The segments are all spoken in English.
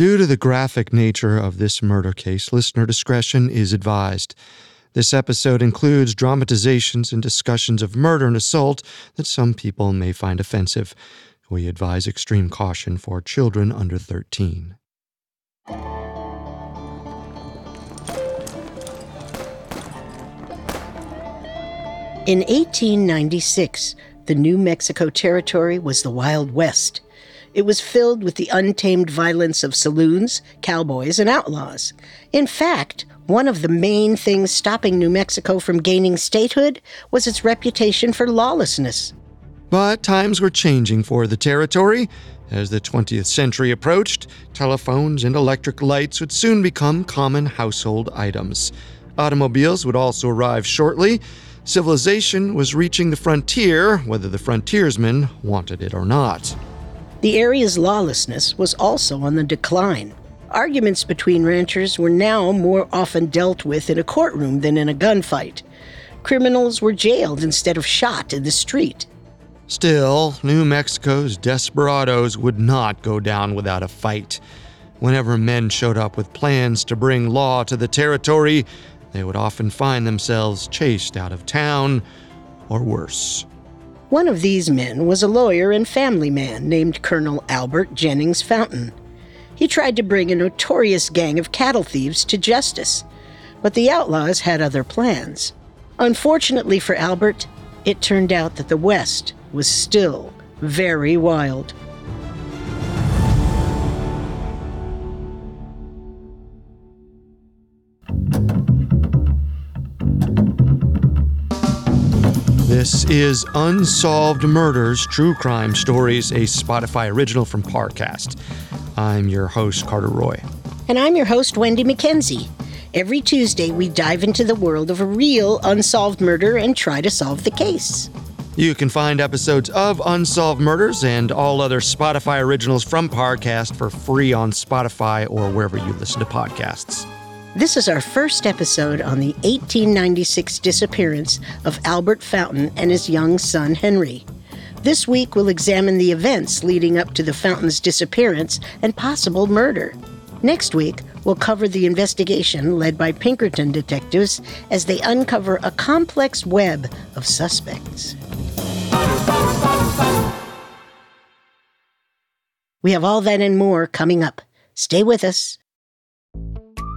Due to the graphic nature of this murder case, listener discretion is advised. This episode includes dramatizations and discussions of murder and assault that some people may find offensive. We advise extreme caution for children under 13. In 1896, the New Mexico Territory was the Wild West. It was filled with the untamed violence of saloons, cowboys, and outlaws. In fact, one of the main things stopping New Mexico from gaining statehood was its reputation for lawlessness. But times were changing for the territory. As the 20th century approached, telephones and electric lights would soon become common household items. Automobiles would also arrive shortly. Civilization was reaching the frontier, whether the frontiersmen wanted it or not. The area's lawlessness was also on the decline. Arguments between ranchers were now more often dealt with in a courtroom than in a gunfight. Criminals were jailed instead of shot in the street. Still, New Mexico's desperados would not go down without a fight. Whenever men showed up with plans to bring law to the territory, they would often find themselves chased out of town, or worse. One of these men was a lawyer and family man named Colonel Albert Jennings Fountain. He tried to bring a notorious gang of cattle thieves to justice, but the outlaws had other plans. Unfortunately for Albert, it turned out that the West was still very wild. This is Unsolved Murders True Crime Stories, a Spotify original from Parcast. I'm your host, Carter Roy. And I'm your host, Wendy McKenzie. Every Tuesday, we dive into the world of a real unsolved murder and try to solve the case. You can find episodes of Unsolved Murders and all other Spotify originals from Parcast for free on Spotify or wherever you listen to podcasts. This is our first episode on the 1896 disappearance of Albert Fountain and his young son Henry. This week, we'll examine the events leading up to the Fountain's disappearance and possible murder. Next week, we'll cover the investigation led by Pinkerton detectives as they uncover a complex web of suspects. We have all that and more coming up. Stay with us.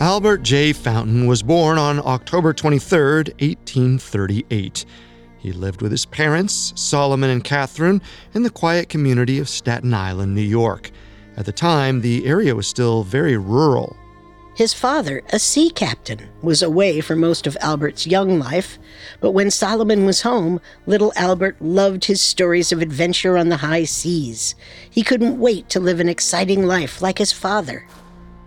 Albert J. Fountain was born on October 23, 1838. He lived with his parents, Solomon and Catherine, in the quiet community of Staten Island, New York. At the time, the area was still very rural. His father, a sea captain, was away for most of Albert's young life, but when Solomon was home, little Albert loved his stories of adventure on the high seas. He couldn't wait to live an exciting life like his father.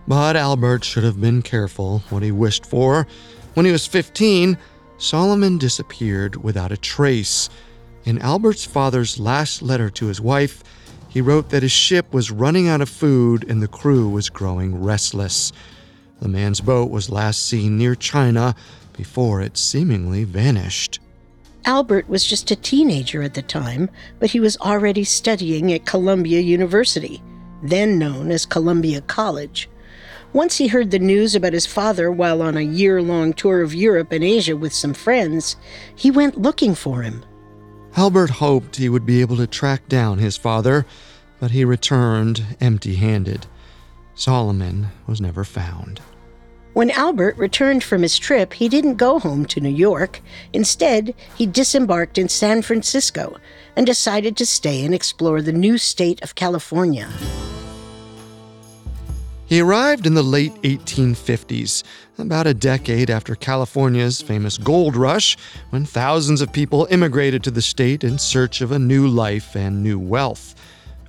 But Albert should have been careful what he wished for. When he was 15, Solomon disappeared without a trace. In Albert's father's last letter to his wife, he wrote that his ship was running out of food and the crew was growing restless. The man's boat was last seen near China before it seemingly vanished. Albert was just a teenager at the time, but he was already studying at Columbia University, then known as Columbia College. Once he heard the news about his father while on a year long tour of Europe and Asia with some friends, he went looking for him. Albert hoped he would be able to track down his father, but he returned empty handed. Solomon was never found. When Albert returned from his trip, he didn't go home to New York. Instead, he disembarked in San Francisco and decided to stay and explore the new state of California. He arrived in the late 1850s, about a decade after California's famous gold rush, when thousands of people immigrated to the state in search of a new life and new wealth.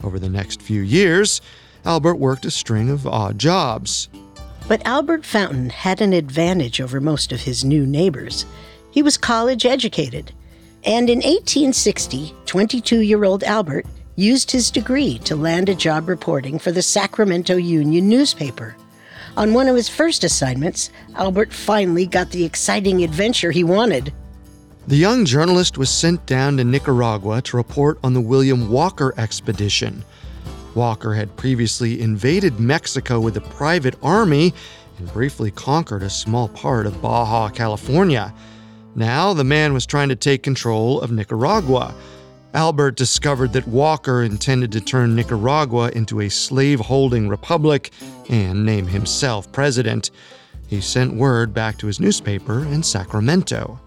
Over the next few years, Albert worked a string of odd jobs. But Albert Fountain had an advantage over most of his new neighbors. He was college educated. And in 1860, 22 year old Albert used his degree to land a job reporting for the Sacramento Union newspaper. On one of his first assignments, Albert finally got the exciting adventure he wanted. The young journalist was sent down to Nicaragua to report on the William Walker expedition. Walker had previously invaded Mexico with a private army and briefly conquered a small part of Baja California. Now the man was trying to take control of Nicaragua. Albert discovered that Walker intended to turn Nicaragua into a slave holding republic and name himself president. He sent word back to his newspaper in Sacramento.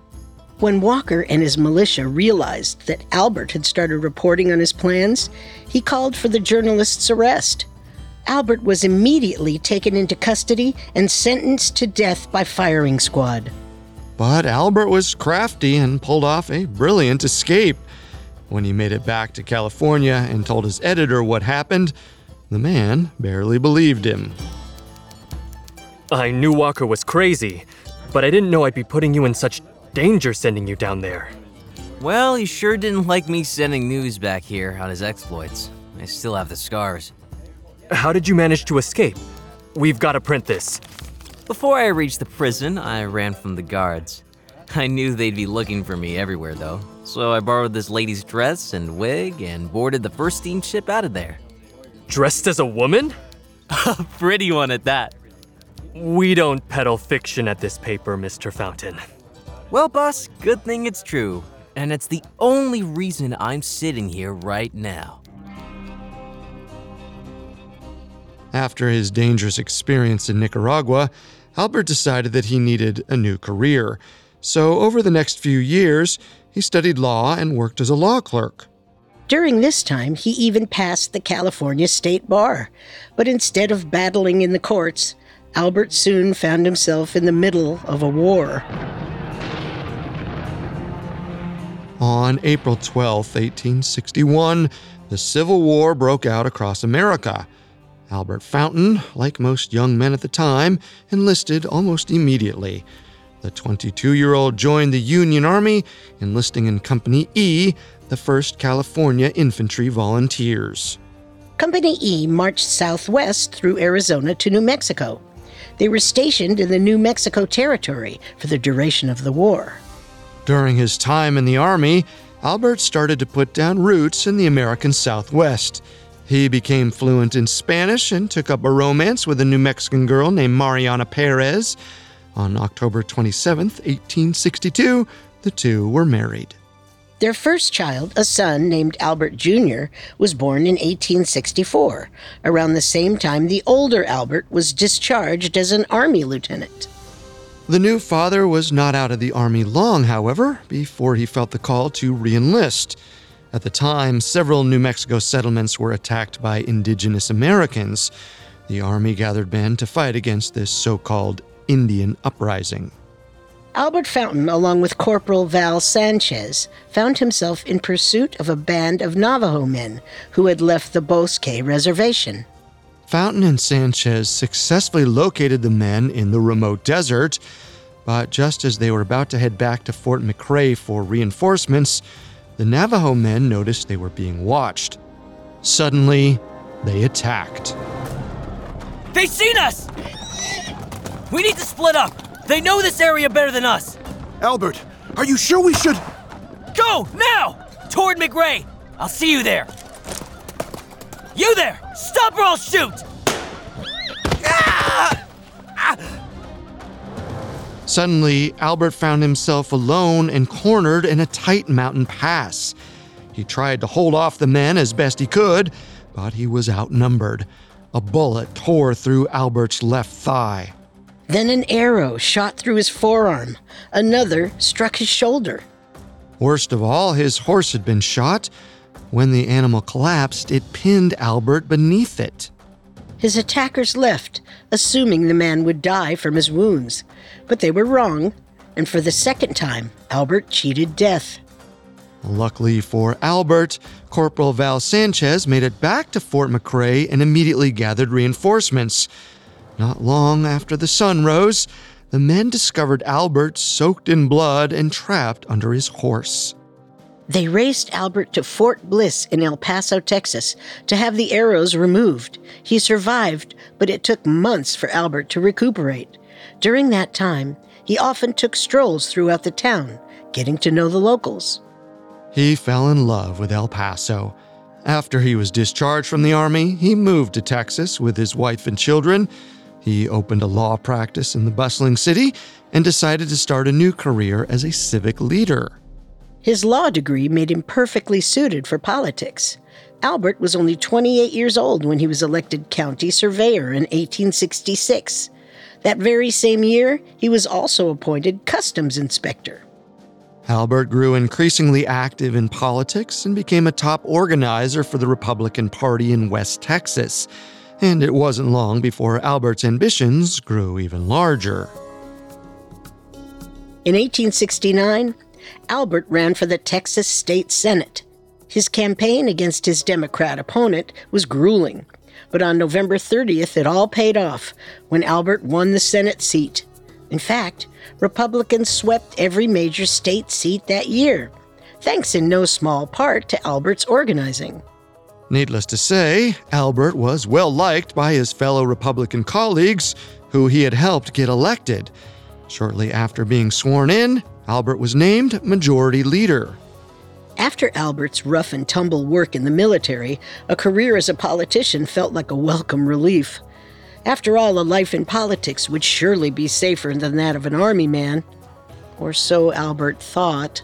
When Walker and his militia realized that Albert had started reporting on his plans, he called for the journalist's arrest. Albert was immediately taken into custody and sentenced to death by firing squad. But Albert was crafty and pulled off a brilliant escape. When he made it back to California and told his editor what happened, the man barely believed him. I knew Walker was crazy, but I didn't know I'd be putting you in such danger sending you down there. Well, he sure didn't like me sending news back here on his exploits. I still have the scars. How did you manage to escape? We've got to print this. Before I reached the prison, I ran from the guards. I knew they'd be looking for me everywhere, though, so I borrowed this lady's dress and wig and boarded the first steamship out of there. Dressed as a woman? A pretty one at that. We don't peddle fiction at this paper, Mr. Fountain. Well, boss, good thing it's true. And it's the only reason I'm sitting here right now. After his dangerous experience in Nicaragua, Albert decided that he needed a new career. So, over the next few years, he studied law and worked as a law clerk. During this time, he even passed the California State Bar. But instead of battling in the courts, Albert soon found himself in the middle of a war. On April 12, 1861, the Civil War broke out across America. Albert Fountain, like most young men at the time, enlisted almost immediately. The 22 year old joined the Union Army, enlisting in Company E, the 1st California Infantry Volunteers. Company E marched southwest through Arizona to New Mexico. They were stationed in the New Mexico Territory for the duration of the war. During his time in the Army, Albert started to put down roots in the American Southwest. He became fluent in Spanish and took up a romance with a New Mexican girl named Mariana Perez. On October 27, 1862, the two were married. Their first child, a son named Albert Jr., was born in 1864, around the same time the older Albert was discharged as an Army lieutenant. The new father was not out of the Army long, however, before he felt the call to reenlist. At the time, several New Mexico settlements were attacked by indigenous Americans. The Army gathered men to fight against this so called Indian uprising. Albert Fountain, along with Corporal Val Sanchez, found himself in pursuit of a band of Navajo men who had left the Bosque Reservation. Fountain and Sanchez successfully located the men in the remote desert, but just as they were about to head back to Fort McRae for reinforcements, the Navajo men noticed they were being watched. Suddenly, they attacked. They've seen us! We need to split up. They know this area better than us. Albert, are you sure we should? Go now! Toward McRae. I'll see you there. You there! Stop or I'll shoot! Suddenly, Albert found himself alone and cornered in a tight mountain pass. He tried to hold off the men as best he could, but he was outnumbered. A bullet tore through Albert's left thigh. Then an arrow shot through his forearm. Another struck his shoulder. Worst of all, his horse had been shot. When the animal collapsed, it pinned Albert beneath it. His attackers left, assuming the man would die from his wounds. But they were wrong, and for the second time, Albert cheated death. Luckily for Albert, Corporal Val Sanchez made it back to Fort McRae and immediately gathered reinforcements. Not long after the sun rose, the men discovered Albert soaked in blood and trapped under his horse. They raced Albert to Fort Bliss in El Paso, Texas, to have the arrows removed. He survived, but it took months for Albert to recuperate. During that time, he often took strolls throughout the town, getting to know the locals. He fell in love with El Paso. After he was discharged from the Army, he moved to Texas with his wife and children. He opened a law practice in the bustling city and decided to start a new career as a civic leader. His law degree made him perfectly suited for politics. Albert was only 28 years old when he was elected county surveyor in 1866. That very same year, he was also appointed customs inspector. Albert grew increasingly active in politics and became a top organizer for the Republican Party in West Texas. And it wasn't long before Albert's ambitions grew even larger. In 1869, Albert ran for the Texas State Senate. His campaign against his Democrat opponent was grueling, but on November 30th, it all paid off when Albert won the Senate seat. In fact, Republicans swept every major state seat that year, thanks in no small part to Albert's organizing. Needless to say, Albert was well liked by his fellow Republican colleagues who he had helped get elected. Shortly after being sworn in, Albert was named Majority Leader. After Albert's rough and tumble work in the military, a career as a politician felt like a welcome relief. After all, a life in politics would surely be safer than that of an army man. Or so Albert thought.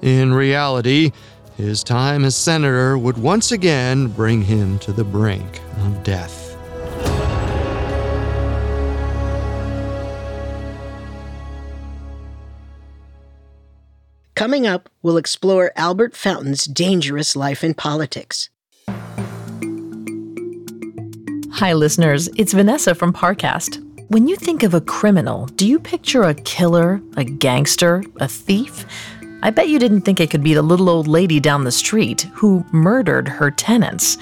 In reality, his time as senator would once again bring him to the brink of death. Coming up, we'll explore Albert Fountain's dangerous life in politics. Hi, listeners. It's Vanessa from Parcast. When you think of a criminal, do you picture a killer, a gangster, a thief? I bet you didn't think it could be the little old lady down the street who murdered her tenants.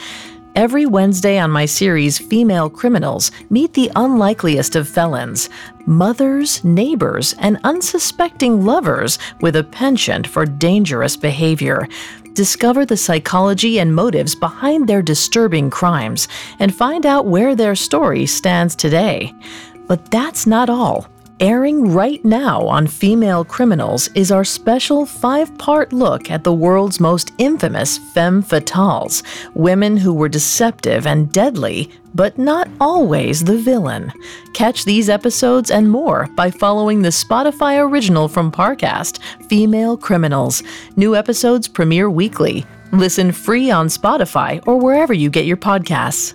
Every Wednesday on my series, Female Criminals, meet the unlikeliest of felons mothers, neighbors, and unsuspecting lovers with a penchant for dangerous behavior. Discover the psychology and motives behind their disturbing crimes and find out where their story stands today. But that's not all. Airing right now on Female Criminals is our special five part look at the world's most infamous femme fatales, women who were deceptive and deadly, but not always the villain. Catch these episodes and more by following the Spotify original from Parcast, Female Criminals. New episodes premiere weekly. Listen free on Spotify or wherever you get your podcasts.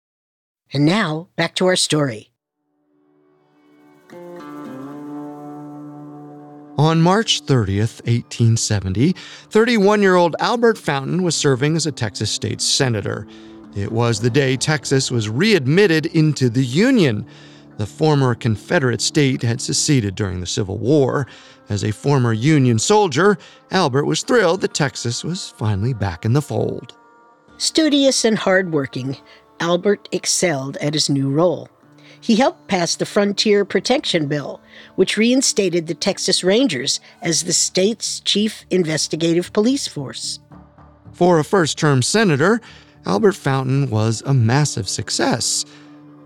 And now, back to our story. On March 30th, 1870, 31 year old Albert Fountain was serving as a Texas state senator. It was the day Texas was readmitted into the Union. The former Confederate state had seceded during the Civil War. As a former Union soldier, Albert was thrilled that Texas was finally back in the fold. Studious and hardworking, Albert excelled at his new role. He helped pass the Frontier Protection Bill, which reinstated the Texas Rangers as the state's chief investigative police force. For a first term senator, Albert Fountain was a massive success,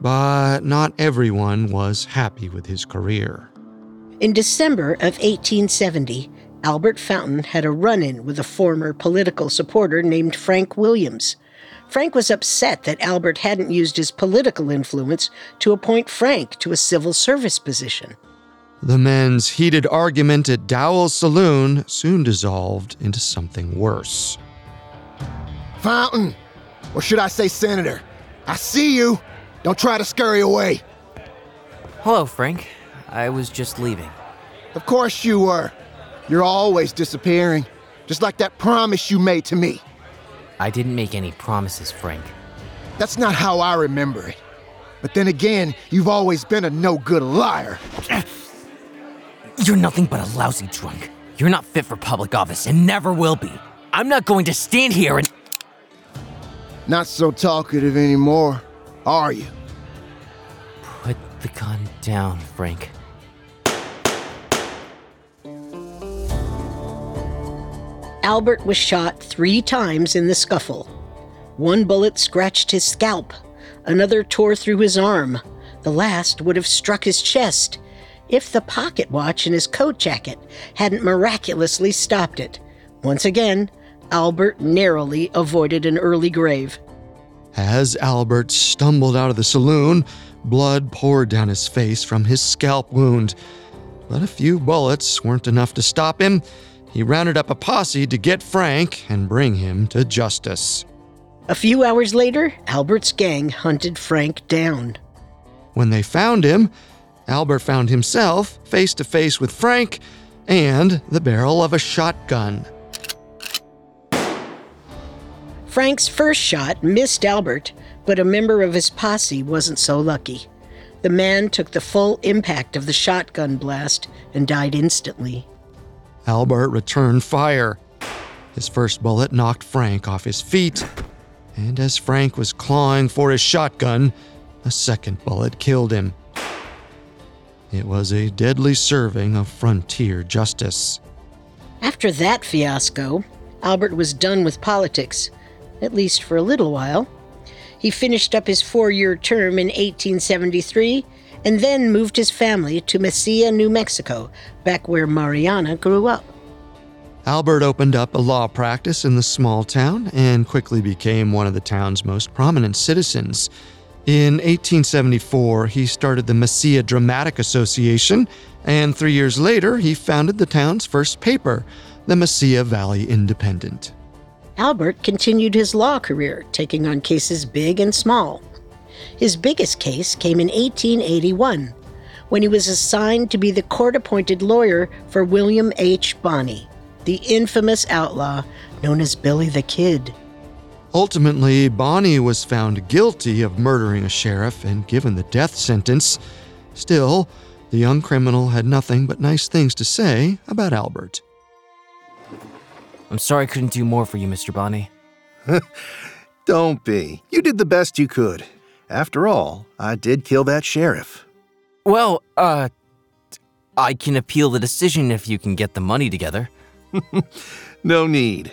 but not everyone was happy with his career. In December of 1870, Albert Fountain had a run in with a former political supporter named Frank Williams. Frank was upset that Albert hadn't used his political influence to appoint Frank to a civil service position. The men's heated argument at Dowell's saloon soon dissolved into something worse. Fountain, or should I say Senator, I see you. Don't try to scurry away. Hello, Frank. I was just leaving. Of course you were. You're always disappearing, just like that promise you made to me. I didn't make any promises, Frank. That's not how I remember it. But then again, you've always been a no good liar. You're nothing but a lousy drunk. You're not fit for public office and never will be. I'm not going to stand here and. Not so talkative anymore, are you? Put the gun down, Frank. Albert was shot three times in the scuffle. One bullet scratched his scalp, another tore through his arm, the last would have struck his chest if the pocket watch in his coat jacket hadn't miraculously stopped it. Once again, Albert narrowly avoided an early grave. As Albert stumbled out of the saloon, blood poured down his face from his scalp wound. But a few bullets weren't enough to stop him. He rounded up a posse to get Frank and bring him to justice. A few hours later, Albert's gang hunted Frank down. When they found him, Albert found himself face to face with Frank and the barrel of a shotgun. Frank's first shot missed Albert, but a member of his posse wasn't so lucky. The man took the full impact of the shotgun blast and died instantly. Albert returned fire. His first bullet knocked Frank off his feet, and as Frank was clawing for his shotgun, a second bullet killed him. It was a deadly serving of frontier justice. After that fiasco, Albert was done with politics, at least for a little while. He finished up his four year term in 1873 and then moved his family to Mesilla, New Mexico, back where Mariana grew up. Albert opened up a law practice in the small town and quickly became one of the town's most prominent citizens. In 1874, he started the Mesilla Dramatic Association, and three years later, he founded the town's first paper, the Mesilla Valley Independent. Albert continued his law career, taking on cases big and small. His biggest case came in 1881, when he was assigned to be the court appointed lawyer for William H. Bonney, the infamous outlaw known as Billy the Kid. Ultimately, Bonney was found guilty of murdering a sheriff and given the death sentence. Still, the young criminal had nothing but nice things to say about Albert. I'm sorry I couldn't do more for you, Mr. Bonney. Don't be. You did the best you could. After all, I did kill that sheriff. Well, uh, I can appeal the decision if you can get the money together. no need.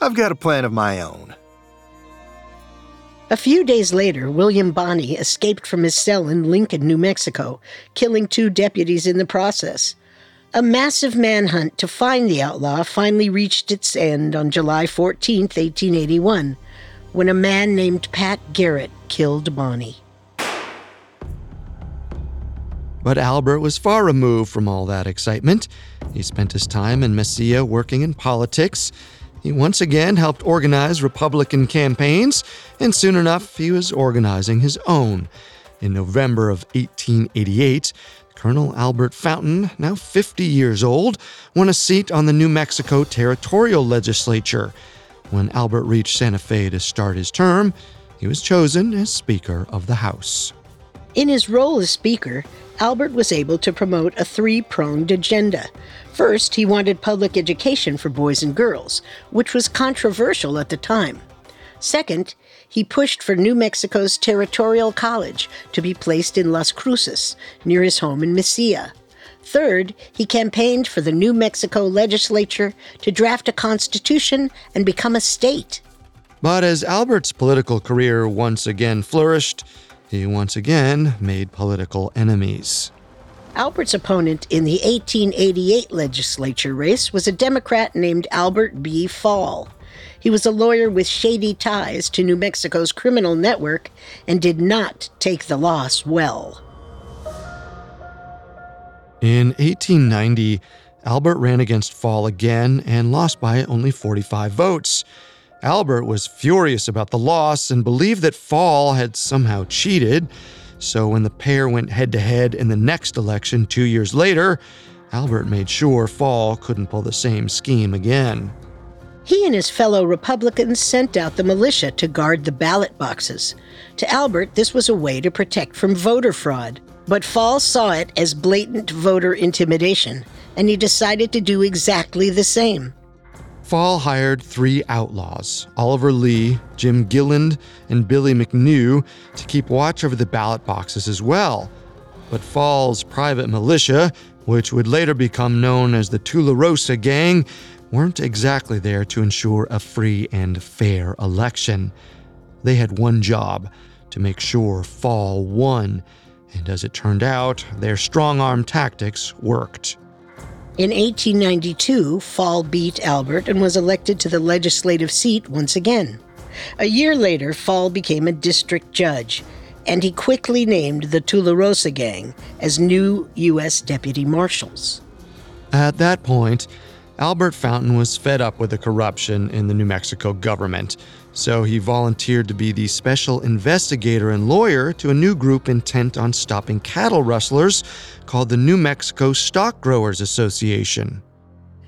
I've got a plan of my own. A few days later, William Bonney escaped from his cell in Lincoln, New Mexico, killing two deputies in the process. A massive manhunt to find the outlaw finally reached its end on July 14, 1881, when a man named Pat Garrett killed Bonney. But Albert was far removed from all that excitement. He spent his time in Mesilla working in politics. He once again helped organize Republican campaigns, and soon enough he was organizing his own. In November of 1888, Colonel Albert Fountain, now 50 years old, won a seat on the New Mexico territorial legislature. When Albert reached Santa Fe to start his term, he was chosen as Speaker of the House. In his role as Speaker, Albert was able to promote a three pronged agenda. First, he wanted public education for boys and girls, which was controversial at the time. Second, he pushed for New Mexico's Territorial College to be placed in Las Cruces, near his home in Mesilla. Third, he campaigned for the New Mexico legislature to draft a constitution and become a state. But as Albert's political career once again flourished, he once again made political enemies. Albert's opponent in the 1888 legislature race was a Democrat named Albert B. Fall. He was a lawyer with shady ties to New Mexico's criminal network and did not take the loss well. In 1890, Albert ran against Fall again and lost by only 45 votes. Albert was furious about the loss and believed that Fall had somehow cheated. So when the pair went head to head in the next election two years later, Albert made sure Fall couldn't pull the same scheme again. He and his fellow Republicans sent out the militia to guard the ballot boxes. To Albert, this was a way to protect from voter fraud. But Fall saw it as blatant voter intimidation, and he decided to do exactly the same. Fall hired three outlaws Oliver Lee, Jim Gilland, and Billy McNew to keep watch over the ballot boxes as well. But Fall's private militia, which would later become known as the Tularosa Gang, weren't exactly there to ensure a free and fair election. They had one job to make sure Fall won, and as it turned out, their strong arm tactics worked. In 1892, Fall beat Albert and was elected to the legislative seat once again. A year later, Fall became a district judge, and he quickly named the Tularosa Gang as new U.S. deputy marshals. At that point, Albert Fountain was fed up with the corruption in the New Mexico government, so he volunteered to be the special investigator and lawyer to a new group intent on stopping cattle rustlers called the New Mexico Stock Growers Association.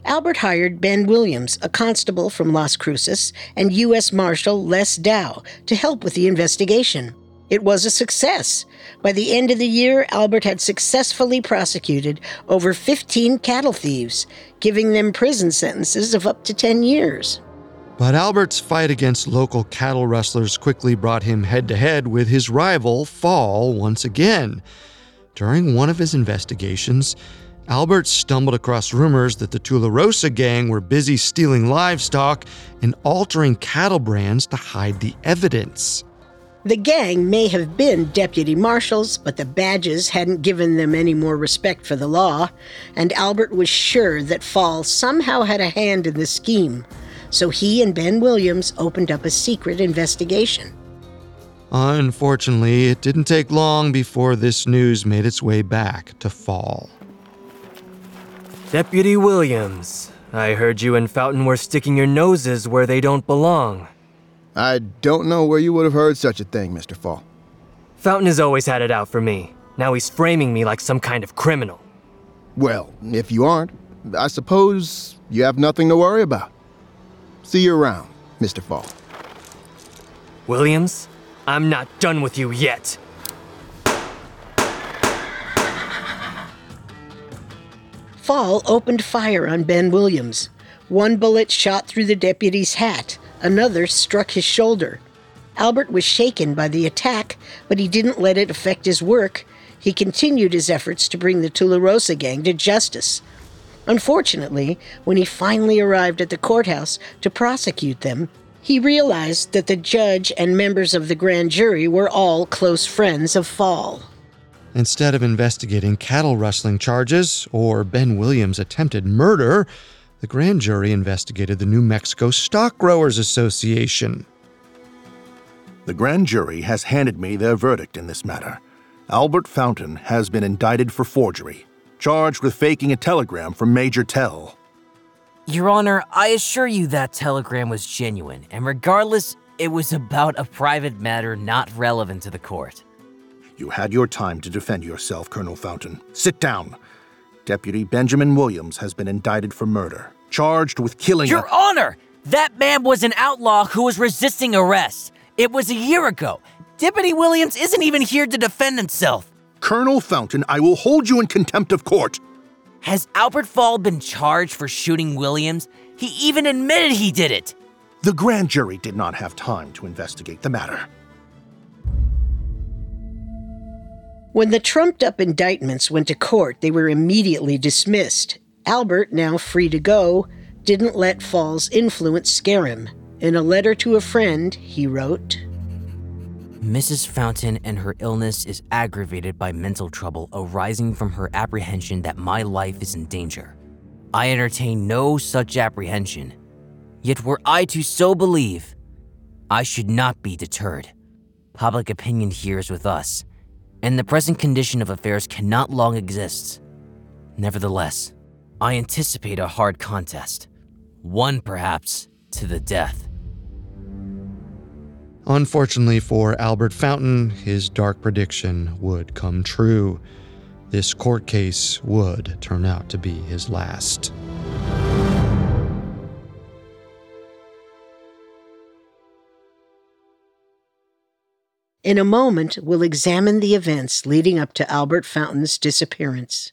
Albert hired Ben Williams, a constable from Las Cruces, and U.S. Marshal Les Dow to help with the investigation. It was a success. By the end of the year, Albert had successfully prosecuted over 15 cattle thieves, giving them prison sentences of up to 10 years. But Albert's fight against local cattle rustlers quickly brought him head to head with his rival, Fall, once again. During one of his investigations, Albert stumbled across rumors that the Tularosa gang were busy stealing livestock and altering cattle brands to hide the evidence. The gang may have been deputy marshals, but the badges hadn't given them any more respect for the law, and Albert was sure that Fall somehow had a hand in the scheme. So he and Ben Williams opened up a secret investigation. Unfortunately, it didn't take long before this news made its way back to Fall. Deputy Williams, I heard you and Fountain were sticking your noses where they don't belong. I don't know where you would have heard such a thing, Mr. Fall. Fountain has always had it out for me. Now he's framing me like some kind of criminal. Well, if you aren't, I suppose you have nothing to worry about. See you around, Mr. Fall. Williams, I'm not done with you yet. Fall opened fire on Ben Williams. One bullet shot through the deputy's hat, another struck his shoulder. Albert was shaken by the attack, but he didn't let it affect his work. He continued his efforts to bring the Tularosa gang to justice. Unfortunately, when he finally arrived at the courthouse to prosecute them, he realized that the judge and members of the grand jury were all close friends of Fall. Instead of investigating cattle rustling charges or Ben Williams' attempted murder, the grand jury investigated the New Mexico Stock Growers Association. The grand jury has handed me their verdict in this matter. Albert Fountain has been indicted for forgery, charged with faking a telegram from Major Tell. Your Honor, I assure you that telegram was genuine, and regardless, it was about a private matter not relevant to the court. You had your time to defend yourself, Colonel Fountain. Sit down. Deputy Benjamin Williams has been indicted for murder, charged with killing. Your a- Honor! That man was an outlaw who was resisting arrest. It was a year ago. Deputy Williams isn't even here to defend himself. Colonel Fountain, I will hold you in contempt of court. Has Albert Fall been charged for shooting Williams? He even admitted he did it. The grand jury did not have time to investigate the matter. When the trumped up indictments went to court, they were immediately dismissed. Albert, now free to go, didn't let Fall's influence scare him. In a letter to a friend, he wrote Mrs. Fountain and her illness is aggravated by mental trouble arising from her apprehension that my life is in danger. I entertain no such apprehension. Yet, were I to so believe, I should not be deterred. Public opinion here is with us, and the present condition of affairs cannot long exist. Nevertheless, I anticipate a hard contest, one perhaps to the death. Unfortunately for Albert Fountain, his dark prediction would come true. This court case would turn out to be his last. In a moment, we'll examine the events leading up to Albert Fountain's disappearance.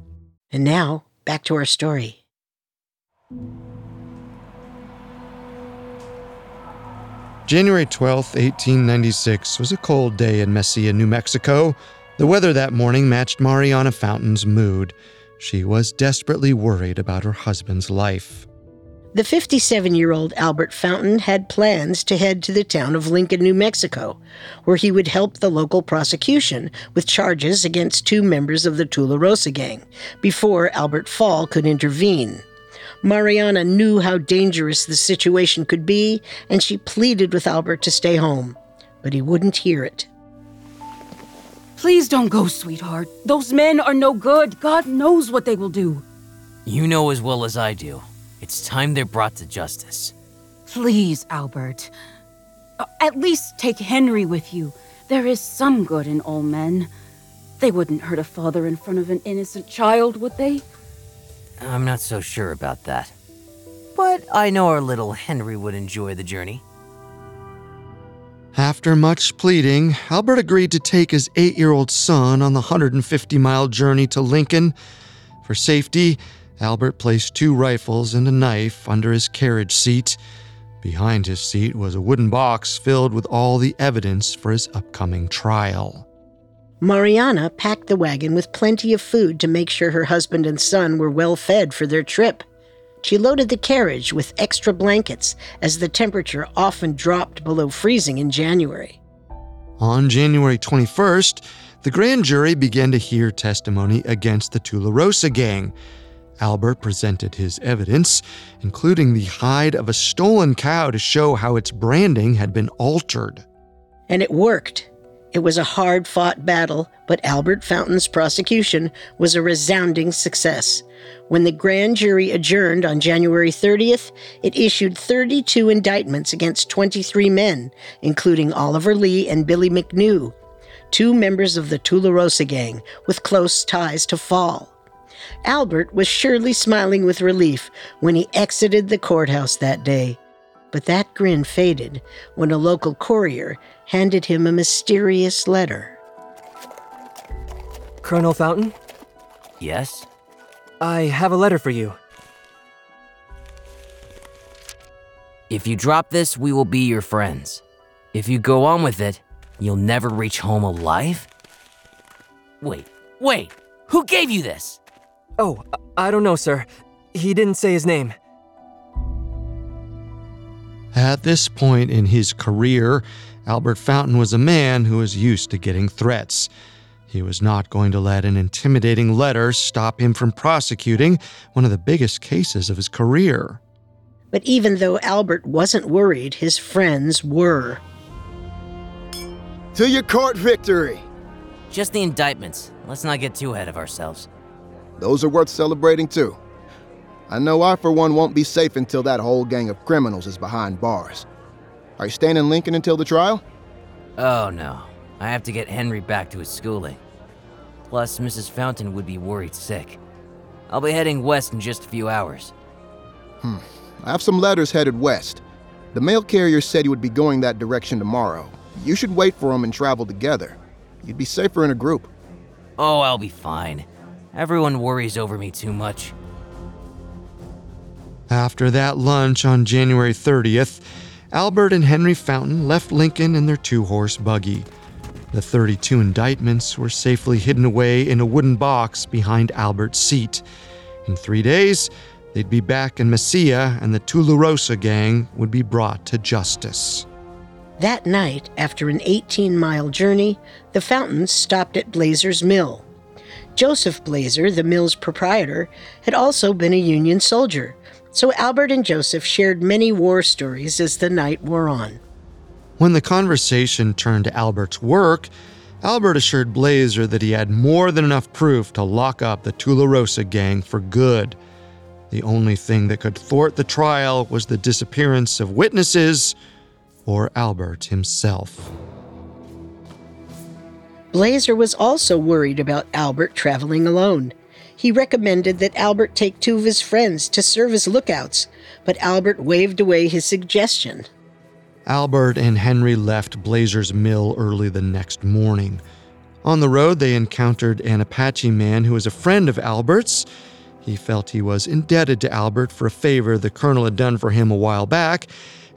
And now, back to our story. January 12, 1896 was a cold day in Mesilla, New Mexico. The weather that morning matched Mariana Fountain's mood. She was desperately worried about her husband's life. The 57 year old Albert Fountain had plans to head to the town of Lincoln, New Mexico, where he would help the local prosecution with charges against two members of the Tularosa gang before Albert Fall could intervene. Mariana knew how dangerous the situation could be, and she pleaded with Albert to stay home, but he wouldn't hear it. Please don't go, sweetheart. Those men are no good. God knows what they will do. You know as well as I do. It's time they're brought to justice. Please, Albert. Uh, At least take Henry with you. There is some good in all men. They wouldn't hurt a father in front of an innocent child, would they? I'm not so sure about that. But I know our little Henry would enjoy the journey. After much pleading, Albert agreed to take his eight year old son on the 150 mile journey to Lincoln. For safety, Albert placed two rifles and a knife under his carriage seat. Behind his seat was a wooden box filled with all the evidence for his upcoming trial. Mariana packed the wagon with plenty of food to make sure her husband and son were well fed for their trip. She loaded the carriage with extra blankets, as the temperature often dropped below freezing in January. On January 21st, the grand jury began to hear testimony against the Tularosa gang. Albert presented his evidence, including the hide of a stolen cow to show how its branding had been altered. And it worked. It was a hard fought battle, but Albert Fountain's prosecution was a resounding success. When the grand jury adjourned on January 30th, it issued 32 indictments against 23 men, including Oliver Lee and Billy McNew, two members of the Tularosa gang with close ties to Fall. Albert was surely smiling with relief when he exited the courthouse that day. But that grin faded when a local courier handed him a mysterious letter. Colonel Fountain, Yes? I have a letter for you. If you drop this, we will be your friends. If you go on with it, you'll never reach home alive? Wait, wait, who gave you this? Oh, I I don't know, sir. He didn't say his name. At this point in his career, Albert Fountain was a man who was used to getting threats. He was not going to let an intimidating letter stop him from prosecuting one of the biggest cases of his career. But even though Albert wasn't worried, his friends were. To your court victory! Just the indictments. Let's not get too ahead of ourselves. Those are worth celebrating too. I know I, for one, won't be safe until that whole gang of criminals is behind bars. Are you staying in Lincoln until the trial? Oh no. I have to get Henry back to his schooling. Plus, Mrs. Fountain would be worried sick. I'll be heading west in just a few hours. Hmm. I have some letters headed west. The mail carrier said he would be going that direction tomorrow. You should wait for him and travel together. You'd be safer in a group. Oh, I'll be fine. Everyone worries over me too much. After that lunch on January 30th, Albert and Henry Fountain left Lincoln in their two horse buggy. The 32 indictments were safely hidden away in a wooden box behind Albert's seat. In three days, they'd be back in Mesilla and the Tularosa gang would be brought to justice. That night, after an 18 mile journey, the Fountains stopped at Blazer's Mill. Joseph Blazer, the mill's proprietor, had also been a Union soldier, so Albert and Joseph shared many war stories as the night wore on. When the conversation turned to Albert's work, Albert assured Blazer that he had more than enough proof to lock up the Tularosa gang for good. The only thing that could thwart the trial was the disappearance of witnesses or Albert himself. Blazer was also worried about Albert traveling alone. He recommended that Albert take two of his friends to serve as lookouts, but Albert waved away his suggestion. Albert and Henry left Blazer's mill early the next morning. On the road, they encountered an Apache man who was a friend of Albert's. He felt he was indebted to Albert for a favor the colonel had done for him a while back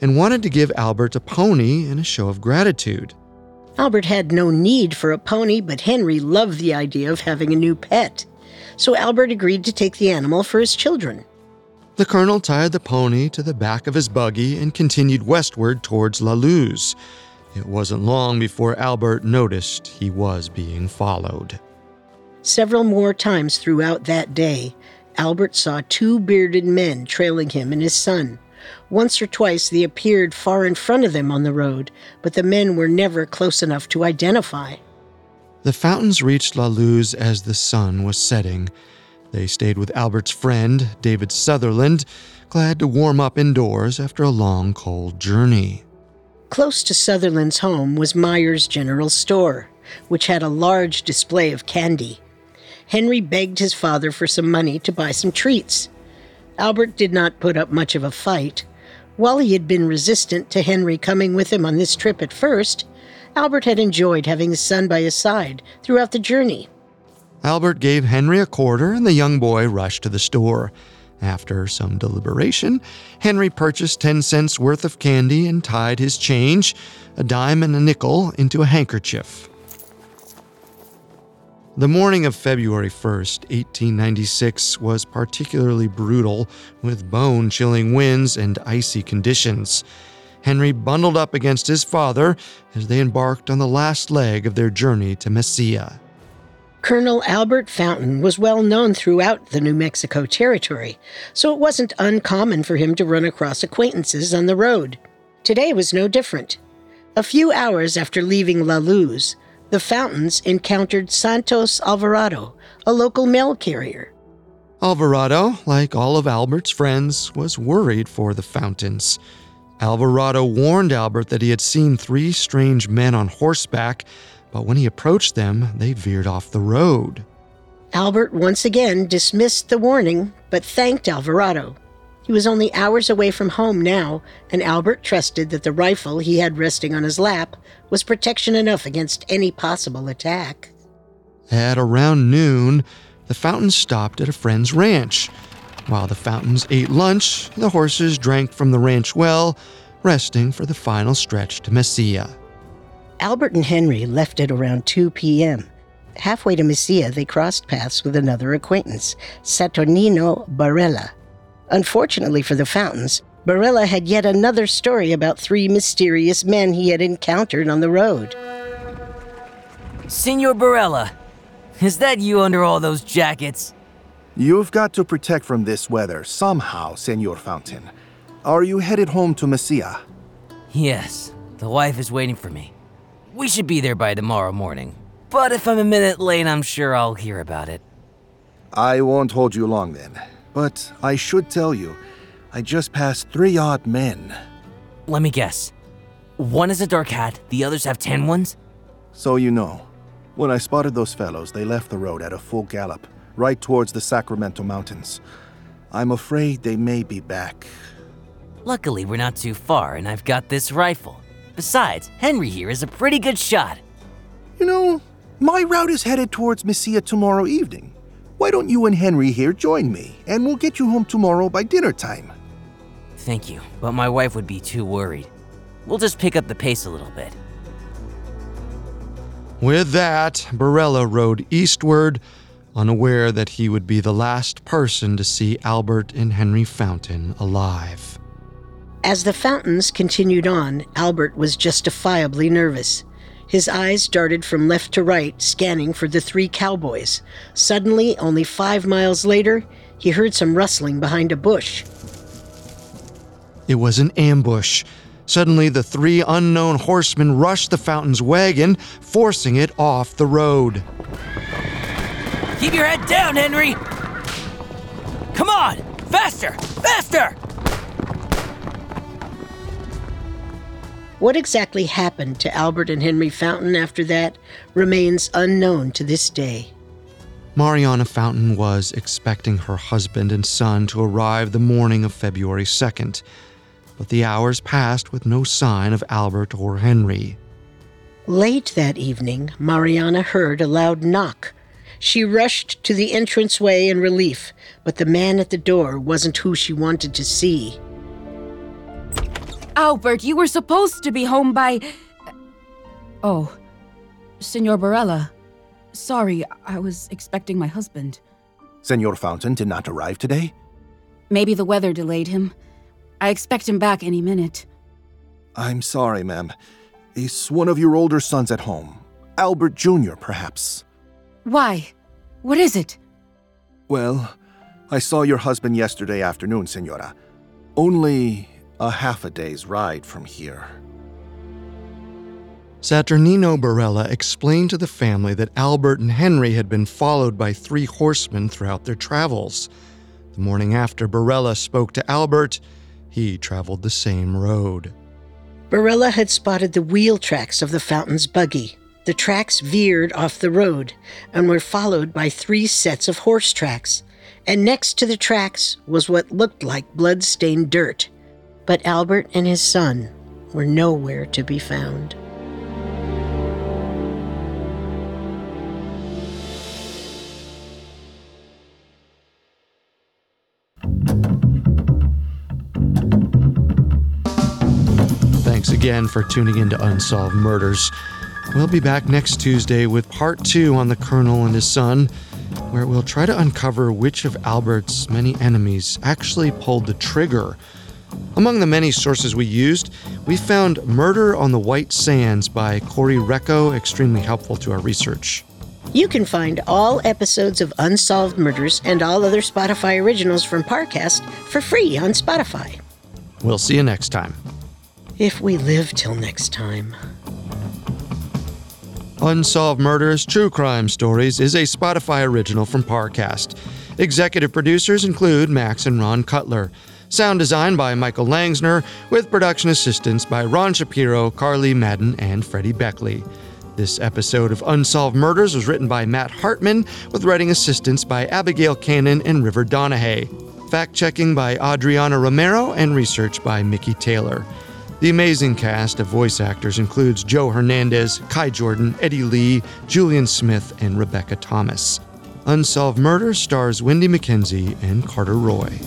and wanted to give Albert a pony in a show of gratitude. Albert had no need for a pony, but Henry loved the idea of having a new pet. So Albert agreed to take the animal for his children. The colonel tied the pony to the back of his buggy and continued westward towards La Luz. It wasn't long before Albert noticed he was being followed. Several more times throughout that day, Albert saw two bearded men trailing him and his son. Once or twice they appeared far in front of them on the road, but the men were never close enough to identify. The fountains reached La Luz as the sun was setting. They stayed with Albert's friend, David Sutherland, glad to warm up indoors after a long, cold journey. Close to Sutherland's home was Myers General Store, which had a large display of candy. Henry begged his father for some money to buy some treats. Albert did not put up much of a fight. While he had been resistant to Henry coming with him on this trip at first, Albert had enjoyed having his son by his side throughout the journey. Albert gave Henry a quarter, and the young boy rushed to the store. After some deliberation, Henry purchased 10 cents worth of candy and tied his change, a dime and a nickel, into a handkerchief. The morning of February 1st, 1896, was particularly brutal, with bone chilling winds and icy conditions. Henry bundled up against his father as they embarked on the last leg of their journey to Mesilla. Colonel Albert Fountain was well known throughout the New Mexico Territory, so it wasn't uncommon for him to run across acquaintances on the road. Today was no different. A few hours after leaving La Luz, the Fountains encountered Santos Alvarado, a local mail carrier. Alvarado, like all of Albert's friends, was worried for the Fountains. Alvarado warned Albert that he had seen three strange men on horseback, but when he approached them, they veered off the road. Albert once again dismissed the warning, but thanked Alvarado. He was only hours away from home now, and Albert trusted that the rifle he had resting on his lap was protection enough against any possible attack. At around noon, the Fountains stopped at a friend's ranch. While the Fountains ate lunch, the horses drank from the ranch well, resting for the final stretch to Mesilla. Albert and Henry left at around 2 p.m. Halfway to Mesilla, they crossed paths with another acquaintance, Saturnino Barella. Unfortunately for the Fountains, Barella had yet another story about three mysterious men he had encountered on the road. Senor Barella, Is that you under all those jackets? You've got to protect from this weather somehow, Senor Fountain. Are you headed home to Mesilla? Yes, the wife is waiting for me. We should be there by tomorrow morning. But if I'm a minute late, I'm sure I'll hear about it. I won't hold you long then. But I should tell you, I just passed three odd men. Let me guess. One is a dark hat, the others have tan ones? So you know. When I spotted those fellows, they left the road at a full gallop, right towards the Sacramento Mountains. I'm afraid they may be back. Luckily, we're not too far, and I've got this rifle. Besides, Henry here is a pretty good shot. You know, my route is headed towards Mesilla tomorrow evening. Why don't you and Henry here join me, and we'll get you home tomorrow by dinner time? Thank you, but my wife would be too worried. We'll just pick up the pace a little bit. With that, Barella rode eastward, unaware that he would be the last person to see Albert and Henry Fountain alive. As the Fountains continued on, Albert was justifiably nervous. His eyes darted from left to right, scanning for the three cowboys. Suddenly, only five miles later, he heard some rustling behind a bush. It was an ambush. Suddenly, the three unknown horsemen rushed the Fountain's wagon, forcing it off the road. Keep your head down, Henry! Come on! Faster! Faster! What exactly happened to Albert and Henry Fountain after that remains unknown to this day. Mariana Fountain was expecting her husband and son to arrive the morning of February 2nd, but the hours passed with no sign of Albert or Henry. Late that evening, Mariana heard a loud knock. She rushed to the entranceway in relief, but the man at the door wasn't who she wanted to see. Albert, you were supposed to be home by. Oh, Senor Barella. Sorry, I was expecting my husband. Senor Fountain did not arrive today? Maybe the weather delayed him. I expect him back any minute. I'm sorry, ma'am. Is one of your older sons at home? Albert Jr., perhaps? Why? What is it? Well, I saw your husband yesterday afternoon, Senora. Only a half a day's ride from here. Saturnino Barella explained to the family that Albert and Henry had been followed by three horsemen throughout their travels. The morning after Barella spoke to Albert, he traveled the same road. Barella had spotted the wheel tracks of the fountain's buggy. The tracks veered off the road and were followed by three sets of horse tracks. And next to the tracks was what looked like blood stained dirt. But Albert and his son were nowhere to be found. Thanks again for tuning in to Unsolved Murders. We'll be back next Tuesday with part two on the Colonel and his son, where we'll try to uncover which of Albert's many enemies actually pulled the trigger. Among the many sources we used, we found Murder on the White Sands by Corey Recko extremely helpful to our research. You can find all episodes of Unsolved Murders and all other Spotify originals from Parcast for free on Spotify. We'll see you next time. If we live till next time. Unsolved Murders True Crime Stories is a Spotify original from Parcast. Executive producers include Max and Ron Cutler. Sound design by Michael Langsner, with production assistance by Ron Shapiro, Carly Madden, and Freddie Beckley. This episode of Unsolved Murders was written by Matt Hartman, with writing assistance by Abigail Cannon and River Donahue. Fact checking by Adriana Romero and research by Mickey Taylor. The amazing cast of voice actors includes Joe Hernandez, Kai Jordan, Eddie Lee, Julian Smith, and Rebecca Thomas. Unsolved Murder stars Wendy McKenzie and Carter Roy.